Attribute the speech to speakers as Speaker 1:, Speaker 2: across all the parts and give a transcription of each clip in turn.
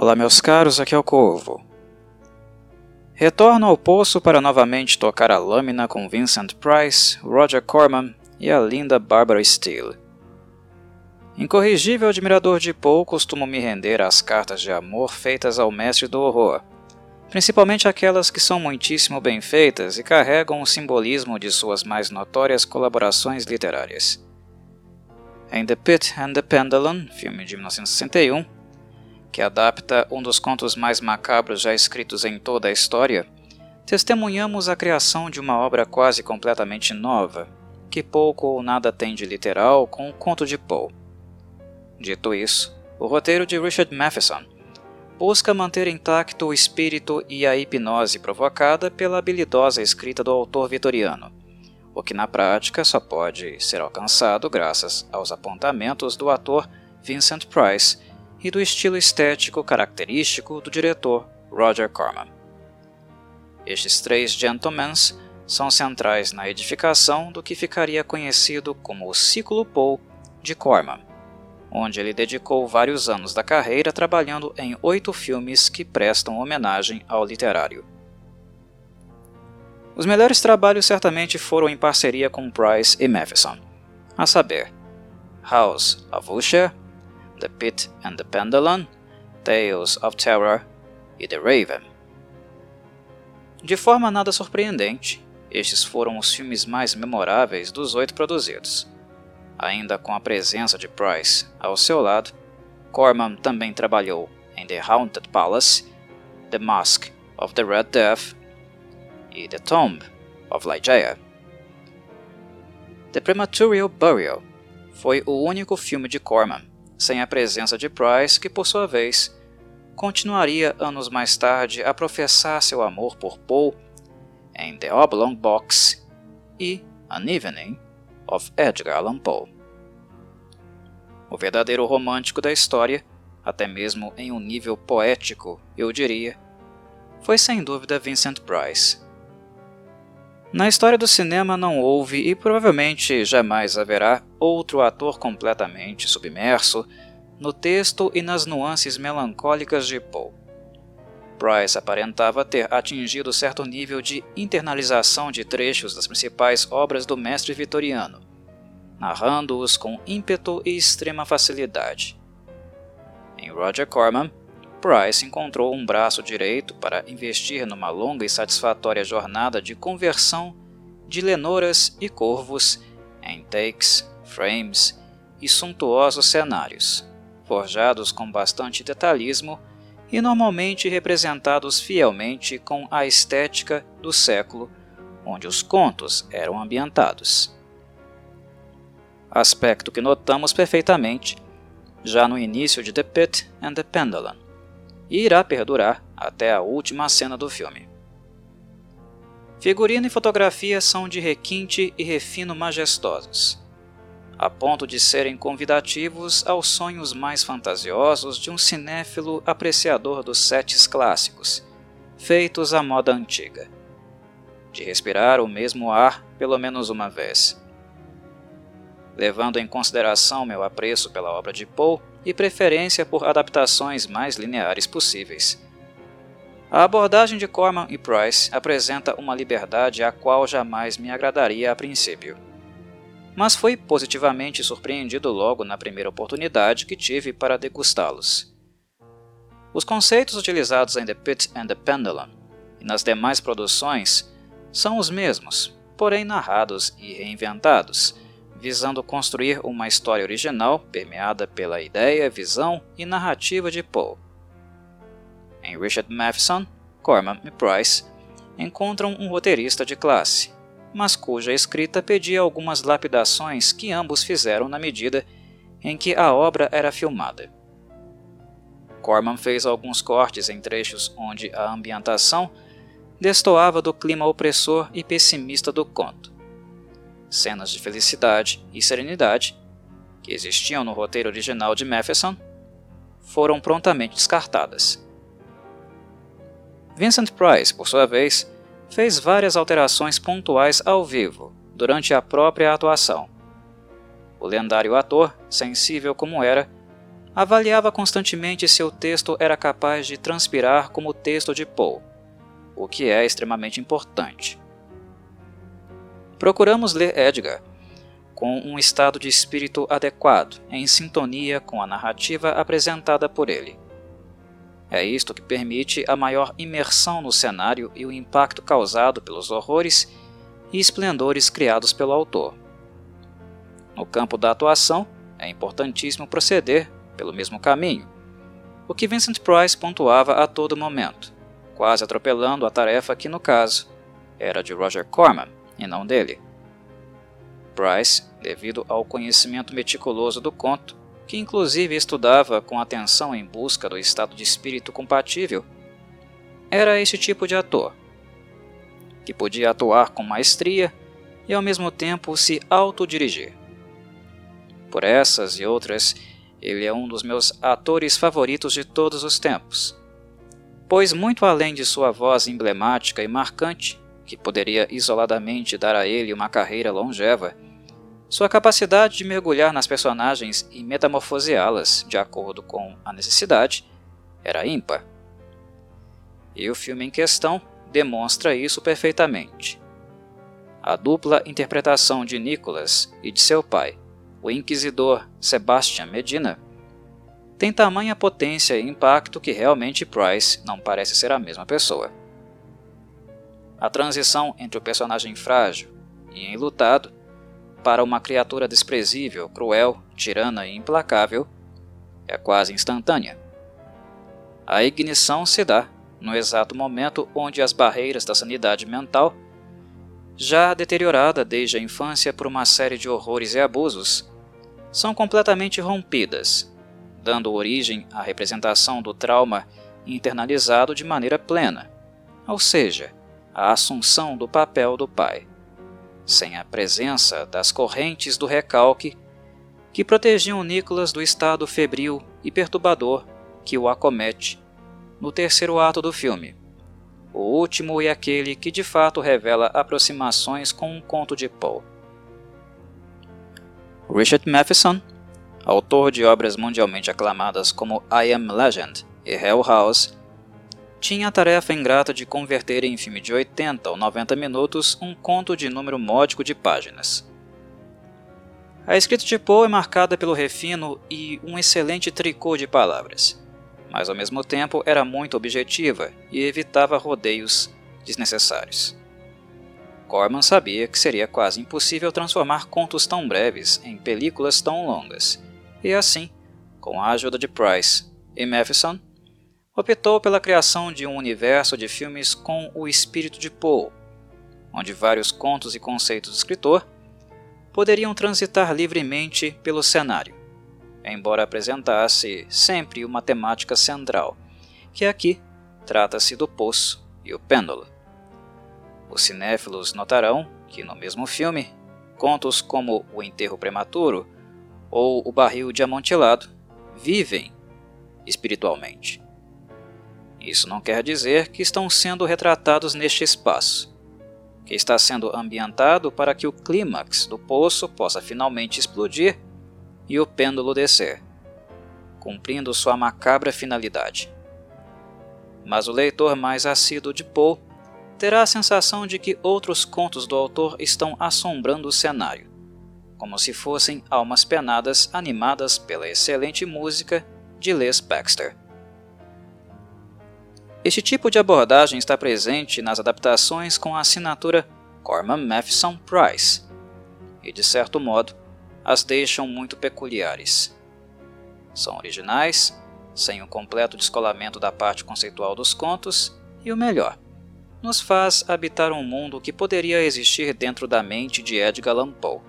Speaker 1: Olá, meus caros, aqui é o Corvo. Retorno ao poço para novamente tocar a lâmina com Vincent Price, Roger Corman e a linda Barbara Steele. Incorrigível admirador de Poe, costumo me render às cartas de amor feitas ao mestre do horror, principalmente aquelas que são muitíssimo bem feitas e carregam o simbolismo de suas mais notórias colaborações literárias. Em The Pit and the Pendulum, filme de 1961, que adapta um dos contos mais macabros já escritos em toda a história, testemunhamos a criação de uma obra quase completamente nova, que pouco ou nada tem de literal com o conto de Poe. Dito isso, o roteiro de Richard Matheson busca manter intacto o espírito e a hipnose provocada pela habilidosa escrita do autor vitoriano, o que na prática só pode ser alcançado graças aos apontamentos do ator Vincent Price e do estilo estético característico do diretor Roger Corman. Estes três gentlemans são centrais na edificação do que ficaria conhecido como o Ciclo Poe de Corman, onde ele dedicou vários anos da carreira trabalhando em oito filmes que prestam homenagem ao literário. Os melhores trabalhos certamente foram em parceria com Price e Matheson, a saber, House of Usher, The Pit and the Pendulum, Tales of Terror e The Raven. De forma nada surpreendente, estes foram os filmes mais memoráveis dos oito produzidos. Ainda com a presença de Price ao seu lado, Corman também trabalhou em The Haunted Palace, The Mask of the Red Death e The Tomb of Ligeia. The Prematorial Burial foi o único filme de Corman sem a presença de Price, que por sua vez continuaria anos mais tarde a professar seu amor por Poe em The Oblong Box e An Evening of Edgar Allan Poe. O verdadeiro romântico da história, até mesmo em um nível poético, eu diria, foi sem dúvida Vincent Price. Na história do cinema não houve e provavelmente jamais haverá outro ator completamente submerso no texto e nas nuances melancólicas de Poe. Price aparentava ter atingido certo nível de internalização de trechos das principais obras do mestre vitoriano, narrando-os com ímpeto e extrema facilidade. Em Roger Corman, Price encontrou um braço direito para investir numa longa e satisfatória jornada de conversão de lenoras e corvos em takes, frames e suntuosos cenários, forjados com bastante detalhismo e normalmente representados fielmente com a estética do século onde os contos eram ambientados. Aspecto que notamos perfeitamente já no início de The Pit and the Pendulum e irá perdurar até a última cena do filme. Figurino e fotografia são de requinte e refino majestosos, a ponto de serem convidativos aos sonhos mais fantasiosos de um cinéfilo apreciador dos setes clássicos, feitos à moda antiga, de respirar o mesmo ar pelo menos uma vez. Levando em consideração meu apreço pela obra de Poe, e preferência por adaptações mais lineares possíveis. A abordagem de Corman e Price apresenta uma liberdade a qual jamais me agradaria a princípio. Mas fui positivamente surpreendido logo na primeira oportunidade que tive para degustá-los. Os conceitos utilizados em The Pit and the Pendulum e nas demais produções são os mesmos, porém narrados e reinventados, visando construir uma história original permeada pela ideia, visão e narrativa de Poe. Em Richard Matheson, Corman e Price encontram um roteirista de classe, mas cuja escrita pedia algumas lapidações que ambos fizeram na medida em que a obra era filmada. Corman fez alguns cortes em trechos onde a ambientação destoava do clima opressor e pessimista do conto cenas de felicidade e serenidade, que existiam no roteiro original de Matheson, foram prontamente descartadas. Vincent Price, por sua vez, fez várias alterações pontuais ao vivo, durante a própria atuação. O lendário ator, sensível como era, avaliava constantemente se o texto era capaz de transpirar como o texto de Poe, o que é extremamente importante. Procuramos ler Edgar com um estado de espírito adequado, em sintonia com a narrativa apresentada por ele. É isto que permite a maior imersão no cenário e o impacto causado pelos horrores e esplendores criados pelo autor. No campo da atuação, é importantíssimo proceder pelo mesmo caminho, o que Vincent Price pontuava a todo momento, quase atropelando a tarefa que, no caso, era de Roger Corman e não dele. Price, devido ao conhecimento meticuloso do conto, que inclusive estudava com atenção em busca do estado de espírito compatível, era esse tipo de ator, que podia atuar com maestria e ao mesmo tempo se autodirigir. Por essas e outras ele é um dos meus atores favoritos de todos os tempos, pois, muito além de sua voz emblemática e marcante, que poderia isoladamente dar a ele uma carreira longeva, sua capacidade de mergulhar nas personagens e metamorfoseá-las de acordo com a necessidade era ímpar. E o filme em questão demonstra isso perfeitamente. A dupla interpretação de Nicholas e de seu pai o inquisidor Sebastian Medina, tem tamanha potência e impacto que realmente Price não parece ser a mesma pessoa. A transição entre o personagem frágil e enlutado para uma criatura desprezível, cruel, tirana e implacável é quase instantânea. A ignição se dá no exato momento onde as barreiras da sanidade mental já deteriorada desde a infância por uma série de horrores e abusos, são completamente rompidas, dando origem à representação do trauma internalizado de maneira plena, ou seja, a assunção do papel do pai, sem a presença das correntes do recalque que protegiam Nicholas do estado febril e perturbador que o acomete no terceiro ato do filme o último é aquele que de fato revela aproximações com um conto de Poe. Richard Matheson, autor de obras mundialmente aclamadas como I Am Legend e Hell House, tinha a tarefa ingrata de converter em filme de 80 ou 90 minutos um conto de número módico de páginas. A escrita de Poe é marcada pelo refino e um excelente tricô de palavras mas ao mesmo tempo era muito objetiva e evitava rodeios desnecessários. Corman sabia que seria quase impossível transformar contos tão breves em películas tão longas, e assim, com a ajuda de Price e Matheson, optou pela criação de um universo de filmes com o espírito de Poe, onde vários contos e conceitos do escritor poderiam transitar livremente pelo cenário embora apresentasse sempre uma temática central, que aqui trata-se do poço e o pêndulo. Os cinéfilos notarão que no mesmo filme, contos como O Enterro Prematuro ou O Barril de Amontilado vivem espiritualmente. Isso não quer dizer que estão sendo retratados neste espaço, que está sendo ambientado para que o clímax do poço possa finalmente explodir e o pêndulo descer, cumprindo sua macabra finalidade. Mas o leitor mais assíduo de Poe terá a sensação de que outros contos do autor estão assombrando o cenário, como se fossem almas penadas animadas pela excelente música de Les Baxter. Este tipo de abordagem está presente nas adaptações com a assinatura Corman Matheson Price, e de certo modo as deixam muito peculiares. São originais, sem o completo descolamento da parte conceitual dos contos, e o melhor, nos faz habitar um mundo que poderia existir dentro da mente de Edgar Allan Poe.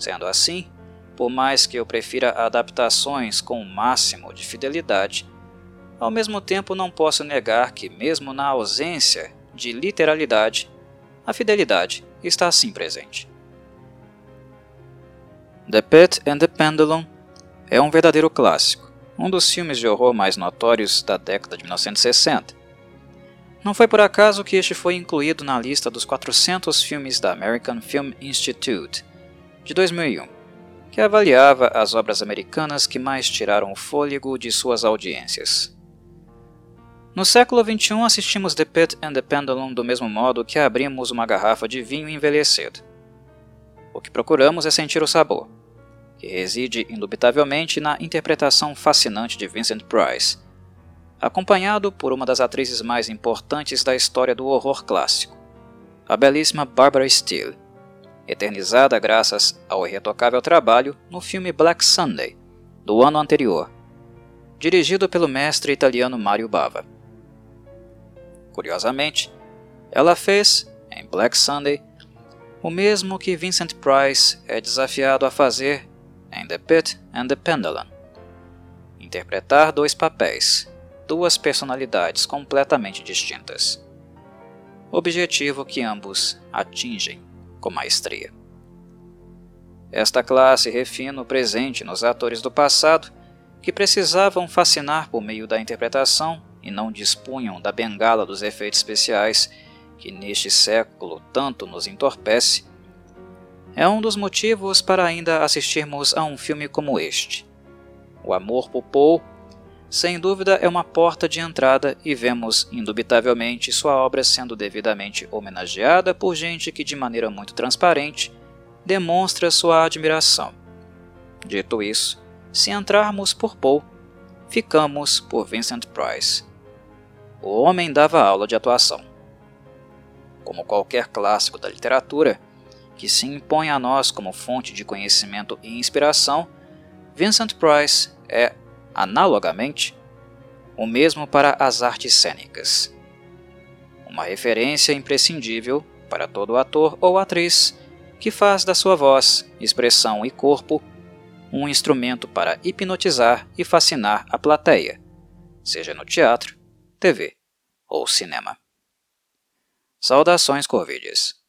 Speaker 1: Sendo assim, por mais que eu prefira adaptações com o máximo de fidelidade, ao mesmo tempo não posso negar que, mesmo na ausência de literalidade, a fidelidade está assim presente. The Pit and the Pendulum é um verdadeiro clássico, um dos filmes de horror mais notórios da década de 1960. Não foi por acaso que este foi incluído na lista dos 400 filmes da American Film Institute de 2001, que avaliava as obras americanas que mais tiraram o fôlego de suas audiências. No século XXI, assistimos The Pit and the Pendulum do mesmo modo que abrimos uma garrafa de vinho envelhecido. O que procuramos é sentir o sabor, que reside indubitavelmente na interpretação fascinante de Vincent Price, acompanhado por uma das atrizes mais importantes da história do horror clássico, a belíssima Barbara Steele, eternizada graças ao irretocável trabalho no filme Black Sunday, do ano anterior, dirigido pelo mestre italiano Mario Bava. Curiosamente, ela fez, em Black Sunday, o mesmo que Vincent Price é desafiado a fazer em The Pit and the Pendulum. Interpretar dois papéis, duas personalidades completamente distintas. Objetivo que ambos atingem com maestria. Esta classe refina o presente nos atores do passado que precisavam fascinar por meio da interpretação e não dispunham da bengala dos efeitos especiais que neste século tanto nos entorpece é um dos motivos para ainda assistirmos a um filme como este. O amor por Paul, sem dúvida, é uma porta de entrada e vemos indubitavelmente sua obra sendo devidamente homenageada por gente que, de maneira muito transparente, demonstra sua admiração. Dito isso, se entrarmos por Paul, ficamos por Vincent Price. O homem dava aula de atuação. Como qualquer clássico da literatura, que se impõe a nós como fonte de conhecimento e inspiração, Vincent Price é, analogamente, o mesmo para as artes cênicas. Uma referência imprescindível para todo ator ou atriz que faz da sua voz, expressão e corpo um instrumento para hipnotizar e fascinar a plateia, seja no teatro, TV ou cinema. Saudações Corvides!